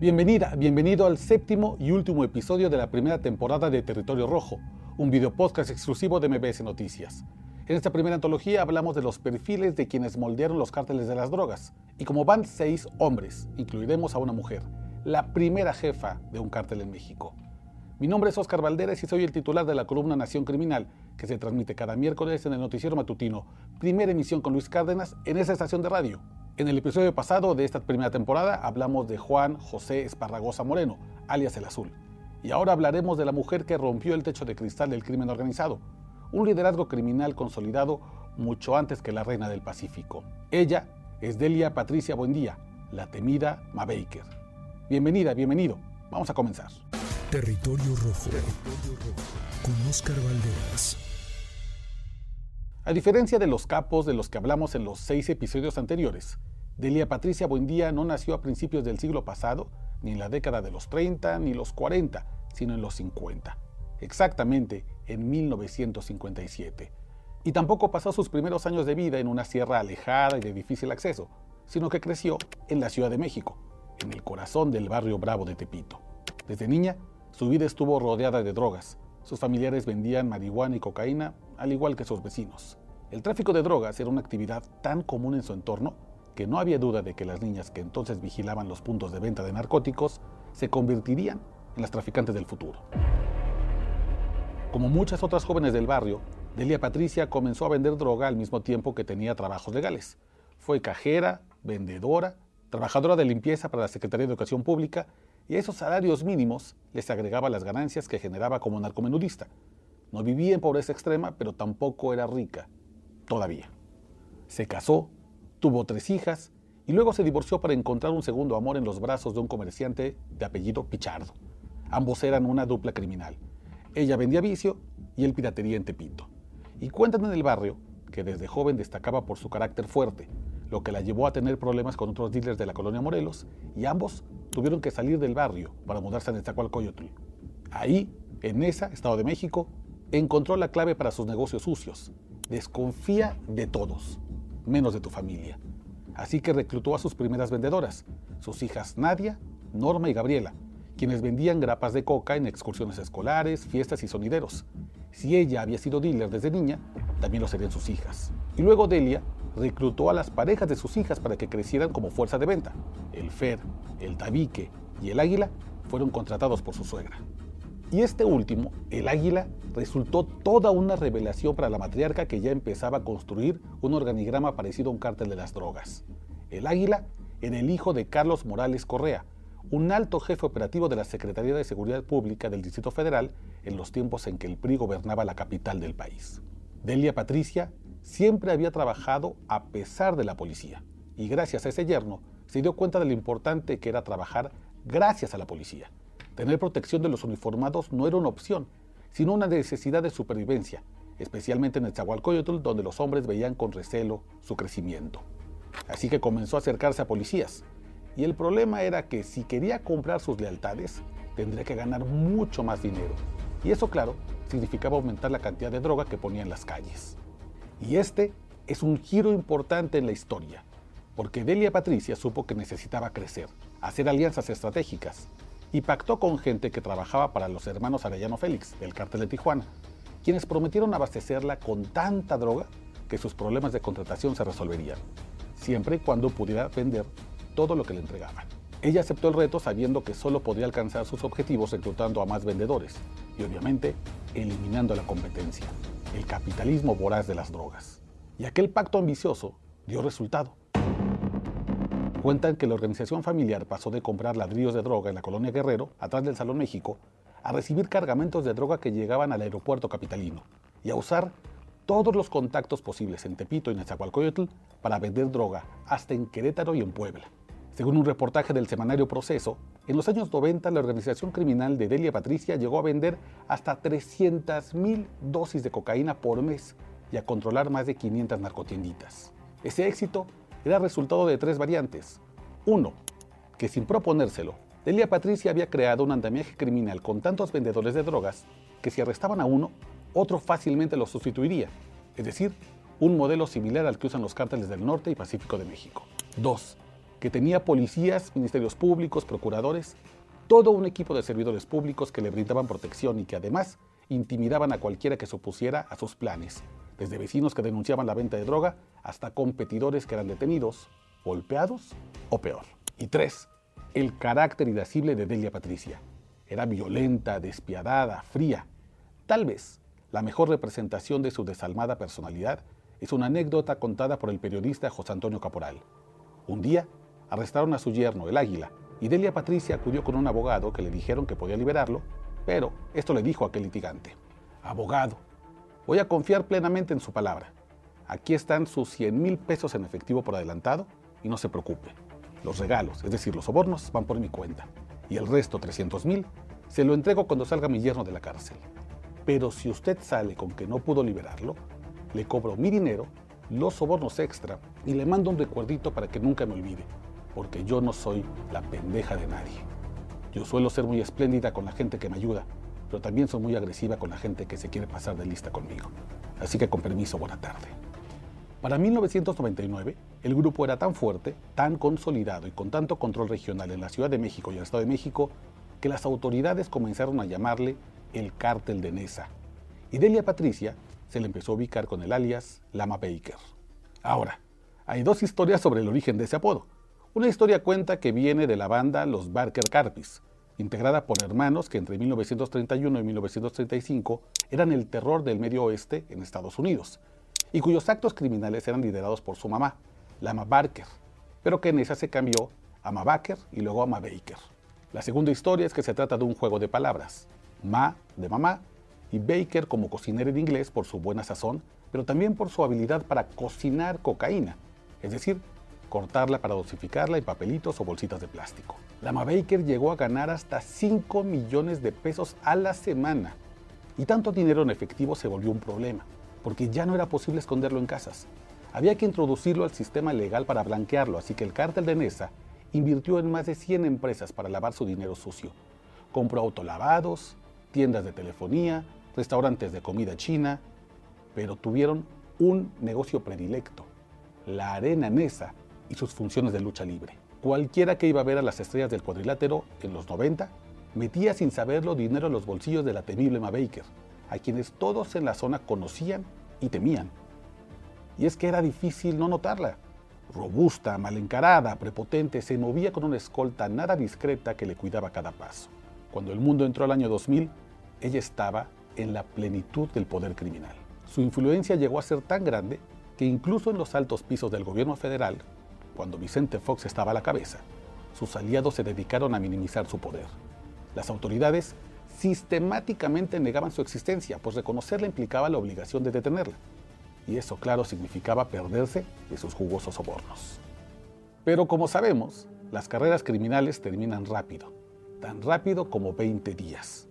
Bienvenida, bienvenido al séptimo y último episodio de la primera temporada de Territorio Rojo, un video podcast exclusivo de MBS Noticias. En esta primera antología hablamos de los perfiles de quienes moldearon los cárteles de las drogas, y como van seis hombres, incluiremos a una mujer, la primera jefa de un cártel en México. Mi nombre es Oscar Valderes y soy el titular de la columna Nación Criminal, que se transmite cada miércoles en el Noticiero Matutino, primera emisión con Luis Cárdenas en esa estación de radio. En el episodio pasado de esta primera temporada hablamos de Juan José Esparragosa Moreno, alias El Azul. Y ahora hablaremos de la mujer que rompió el techo de cristal del crimen organizado, un liderazgo criminal consolidado mucho antes que la reina del Pacífico. Ella es Delia Patricia Buendía, la temida Ma Baker. Bienvenida, bienvenido. Vamos a comenzar. Territorio Rojo. Territorio Rojo. Con Oscar Valderas. A diferencia de los capos de los que hablamos en los seis episodios anteriores, Delia Patricia Buendía no nació a principios del siglo pasado, ni en la década de los 30 ni los 40, sino en los 50, exactamente en 1957. Y tampoco pasó sus primeros años de vida en una sierra alejada y de difícil acceso, sino que creció en la Ciudad de México, en el corazón del barrio Bravo de Tepito. Desde niña, su vida estuvo rodeada de drogas, sus familiares vendían marihuana y cocaína, al igual que sus vecinos. El tráfico de drogas era una actividad tan común en su entorno que no había duda de que las niñas que entonces vigilaban los puntos de venta de narcóticos se convertirían en las traficantes del futuro. Como muchas otras jóvenes del barrio, Delia Patricia comenzó a vender droga al mismo tiempo que tenía trabajos legales. Fue cajera, vendedora, trabajadora de limpieza para la Secretaría de Educación Pública y a esos salarios mínimos les agregaba las ganancias que generaba como narcomenudista. No vivía en pobreza extrema, pero tampoco era rica, todavía. Se casó, tuvo tres hijas y luego se divorció para encontrar un segundo amor en los brazos de un comerciante de apellido Pichardo. Ambos eran una dupla criminal. Ella vendía vicio y él piratería en Tepito. Y cuentan en el barrio que desde joven destacaba por su carácter fuerte, lo que la llevó a tener problemas con otros dealers de la colonia Morelos y ambos tuvieron que salir del barrio para mudarse a Nezahualcóyotl. Ahí, en esa, Estado de México, encontró la clave para sus negocios sucios. Desconfía de todos, menos de tu familia. Así que reclutó a sus primeras vendedoras, sus hijas Nadia, Norma y Gabriela, quienes vendían grapas de coca en excursiones escolares, fiestas y sonideros. Si ella había sido dealer desde niña, también lo serían sus hijas. Y luego Delia reclutó a las parejas de sus hijas para que crecieran como fuerza de venta. El Fer, el Tabique y el Águila fueron contratados por su suegra. Y este último, el Águila, resultó toda una revelación para la matriarca que ya empezaba a construir un organigrama parecido a un cártel de las drogas. El Águila era el hijo de Carlos Morales Correa, un alto jefe operativo de la Secretaría de Seguridad Pública del Distrito Federal en los tiempos en que el PRI gobernaba la capital del país. Delia Patricia siempre había trabajado a pesar de la policía y gracias a ese yerno se dio cuenta de lo importante que era trabajar gracias a la policía. Tener protección de los uniformados no era una opción, sino una necesidad de supervivencia, especialmente en el Zahualcoyotl, donde los hombres veían con recelo su crecimiento. Así que comenzó a acercarse a policías, y el problema era que si quería comprar sus lealtades, tendría que ganar mucho más dinero. Y eso, claro, significaba aumentar la cantidad de droga que ponía en las calles. Y este es un giro importante en la historia, porque Delia Patricia supo que necesitaba crecer, hacer alianzas estratégicas, y pactó con gente que trabajaba para los hermanos Arellano Félix, del cártel de Tijuana, quienes prometieron abastecerla con tanta droga que sus problemas de contratación se resolverían, siempre y cuando pudiera vender todo lo que le entregaban. Ella aceptó el reto sabiendo que solo podría alcanzar sus objetivos reclutando a más vendedores y obviamente eliminando la competencia, el capitalismo voraz de las drogas. Y aquel pacto ambicioso dio resultado. Cuentan que la organización familiar pasó de comprar ladrillos de droga en la colonia Guerrero, atrás del Salón México, a recibir cargamentos de droga que llegaban al aeropuerto capitalino y a usar todos los contactos posibles en Tepito y Nezahualcóyotl para vender droga, hasta en Querétaro y en Puebla. Según un reportaje del semanario Proceso, en los años 90 la organización criminal de Delia Patricia llegó a vender hasta 300.000 dosis de cocaína por mes y a controlar más de 500 narcotienditas. Ese éxito era resultado de tres variantes. Uno, que sin proponérselo, Delia Patricia había creado un andamiaje criminal con tantos vendedores de drogas que si arrestaban a uno, otro fácilmente lo sustituiría, es decir, un modelo similar al que usan los cárteles del norte y Pacífico de México. Dos, que tenía policías, ministerios públicos, procuradores, todo un equipo de servidores públicos que le brindaban protección y que además intimidaban a cualquiera que se opusiera a sus planes, desde vecinos que denunciaban la venta de droga hasta competidores que eran detenidos, golpeados o peor. Y tres, el carácter irascible de Delia Patricia. Era violenta, despiadada, fría. Tal vez la mejor representación de su desalmada personalidad es una anécdota contada por el periodista José Antonio Caporal. Un día arrestaron a su yerno, el águila, y Delia Patricia acudió con un abogado que le dijeron que podía liberarlo, pero esto le dijo aquel litigante, abogado, voy a confiar plenamente en su palabra. Aquí están sus 100 mil pesos en efectivo por adelantado y no se preocupe. Los regalos, es decir, los sobornos, van por mi cuenta. Y el resto, 300 mil, se lo entrego cuando salga mi yerno de la cárcel. Pero si usted sale con que no pudo liberarlo, le cobro mi dinero, los sobornos extra y le mando un recuerdito para que nunca me olvide, porque yo no soy la pendeja de nadie. Yo suelo ser muy espléndida con la gente que me ayuda, pero también soy muy agresiva con la gente que se quiere pasar de lista conmigo. Así que con permiso, buena tarde. Para 1999, el grupo era tan fuerte, tan consolidado y con tanto control regional en la Ciudad de México y el Estado de México que las autoridades comenzaron a llamarle el cártel de Nesa. Y Delia Patricia se le empezó a ubicar con el alias Lama Baker. Ahora, hay dos historias sobre el origen de ese apodo. Una historia cuenta que viene de la banda Los Barker Carpis, integrada por hermanos que entre 1931 y 1935 eran el terror del Medio Oeste en Estados Unidos, y cuyos actos criminales eran liderados por su mamá, Lama Barker, pero que en esa se cambió a Ma Baker y luego a Ma Baker. La segunda historia es que se trata de un juego de palabras, Ma de mamá y Baker como cocinero en inglés por su buena sazón, pero también por su habilidad para cocinar cocaína, es decir, cortarla para dosificarla en papelitos o bolsitas de plástico. Lama Baker llegó a ganar hasta 5 millones de pesos a la semana y tanto dinero en efectivo se volvió un problema, porque ya no era posible esconderlo en casas. Había que introducirlo al sistema legal para blanquearlo, así que el cártel de Nesa invirtió en más de 100 empresas para lavar su dinero sucio. Compró autolavados, tiendas de telefonía, restaurantes de comida china, pero tuvieron un negocio predilecto, la Arena Nesa y sus funciones de lucha libre. Cualquiera que iba a ver a las estrellas del cuadrilátero en los 90 metía sin saberlo dinero en los bolsillos de la temible Ma Baker, a quienes todos en la zona conocían y temían. Y es que era difícil no notarla. Robusta, mal encarada, prepotente, se movía con una escolta nada discreta que le cuidaba cada paso. Cuando el mundo entró al año 2000, ella estaba en la plenitud del poder criminal. Su influencia llegó a ser tan grande que incluso en los altos pisos del gobierno federal, cuando Vicente Fox estaba a la cabeza, sus aliados se dedicaron a minimizar su poder. Las autoridades sistemáticamente negaban su existencia, pues reconocerla implicaba la obligación de detenerla. Y eso, claro, significaba perderse de sus jugosos sobornos. Pero como sabemos, las carreras criminales terminan rápido, tan rápido como 20 días.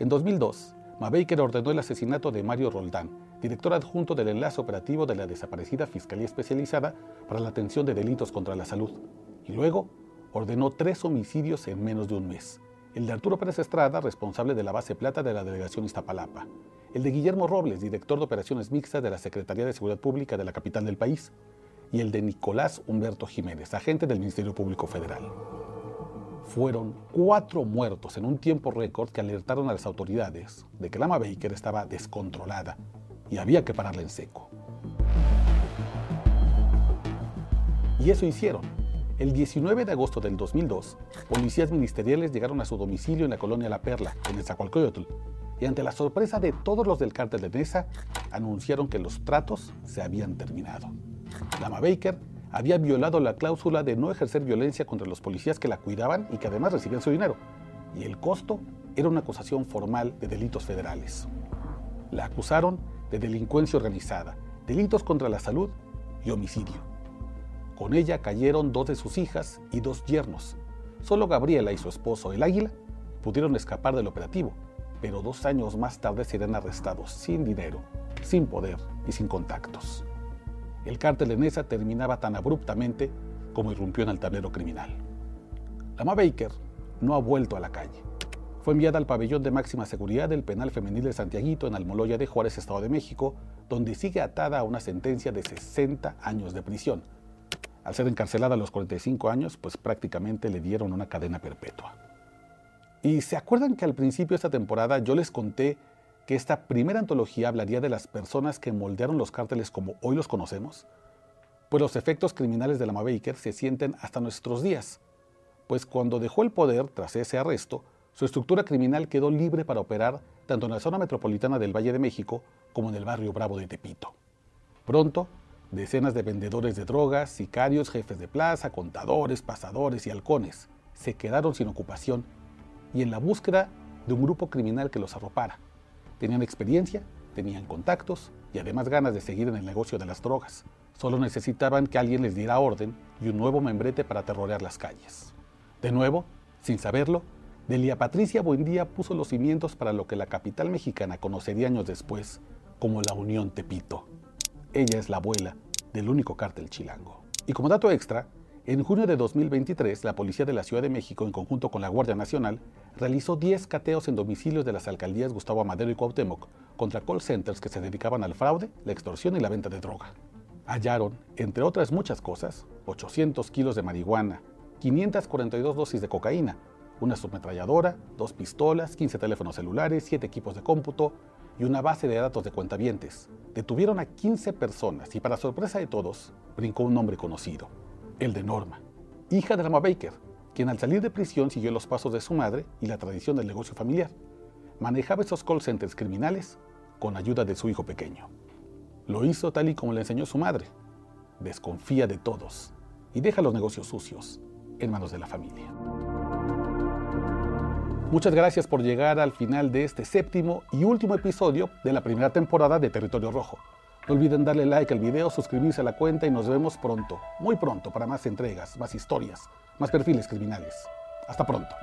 En 2002, Mabaker ordenó el asesinato de Mario Roldán, director adjunto del enlace operativo de la desaparecida Fiscalía Especializada para la Atención de Delitos contra la Salud, y luego ordenó tres homicidios en menos de un mes. El de Arturo Pérez Estrada, responsable de la base plata de la delegación Iztapalapa. El de Guillermo Robles, director de operaciones mixtas de la Secretaría de Seguridad Pública de la capital del país. Y el de Nicolás Humberto Jiménez, agente del Ministerio Público Federal fueron cuatro muertos en un tiempo récord que alertaron a las autoridades de que Lama Baker estaba descontrolada y había que pararla en seco. Y eso hicieron. El 19 de agosto del 2002, policías ministeriales llegaron a su domicilio en la colonia La Perla, en el Zacualcoyotl, y ante la sorpresa de todos los del cártel de Nesa, anunciaron que los tratos se habían terminado. Lama Baker había violado la cláusula de no ejercer violencia contra los policías que la cuidaban y que además recibían su dinero. Y el costo era una acusación formal de delitos federales. La acusaron de delincuencia organizada, delitos contra la salud y homicidio. Con ella cayeron dos de sus hijas y dos yernos. Solo Gabriela y su esposo, el águila, pudieron escapar del operativo, pero dos años más tarde serían arrestados sin dinero, sin poder y sin contactos el cártel de Nesa terminaba tan abruptamente como irrumpió en el tablero criminal. Lama Baker no ha vuelto a la calle. Fue enviada al pabellón de máxima seguridad del penal femenil de Santiaguito en Almoloya de Juárez, Estado de México, donde sigue atada a una sentencia de 60 años de prisión. Al ser encarcelada a los 45 años, pues prácticamente le dieron una cadena perpetua. Y se acuerdan que al principio de esta temporada yo les conté que esta primera antología hablaría de las personas que moldearon los cárteles como hoy los conocemos? Pues los efectos criminales de la Baker se sienten hasta nuestros días, pues cuando dejó el poder tras ese arresto, su estructura criminal quedó libre para operar tanto en la zona metropolitana del Valle de México como en el barrio Bravo de Tepito. Pronto, decenas de vendedores de drogas, sicarios, jefes de plaza, contadores, pasadores y halcones se quedaron sin ocupación y en la búsqueda de un grupo criminal que los arropara. Tenían experiencia, tenían contactos y además ganas de seguir en el negocio de las drogas. Solo necesitaban que alguien les diera orden y un nuevo membrete para terrorear las calles. De nuevo, sin saberlo, Delia Patricia Buendía puso los cimientos para lo que la capital mexicana conocería años después como la Unión Tepito. Ella es la abuela del único cártel chilango. Y como dato extra, en junio de 2023, la Policía de la Ciudad de México, en conjunto con la Guardia Nacional, realizó 10 cateos en domicilios de las alcaldías Gustavo Amadero y Cuauhtémoc contra call centers que se dedicaban al fraude, la extorsión y la venta de droga. Hallaron, entre otras muchas cosas, 800 kilos de marihuana, 542 dosis de cocaína, una submetralladora, dos pistolas, 15 teléfonos celulares, 7 equipos de cómputo y una base de datos de cuentavientes. Detuvieron a 15 personas y para sorpresa de todos, brincó un nombre conocido, el de Norma, hija de Rama Baker, quien al salir de prisión siguió los pasos de su madre y la tradición del negocio familiar. Manejaba esos call centers criminales con ayuda de su hijo pequeño. Lo hizo tal y como le enseñó su madre. Desconfía de todos y deja los negocios sucios en manos de la familia. Muchas gracias por llegar al final de este séptimo y último episodio de la primera temporada de Territorio Rojo. No olviden darle like al video, suscribirse a la cuenta y nos vemos pronto, muy pronto, para más entregas, más historias, más perfiles criminales. Hasta pronto.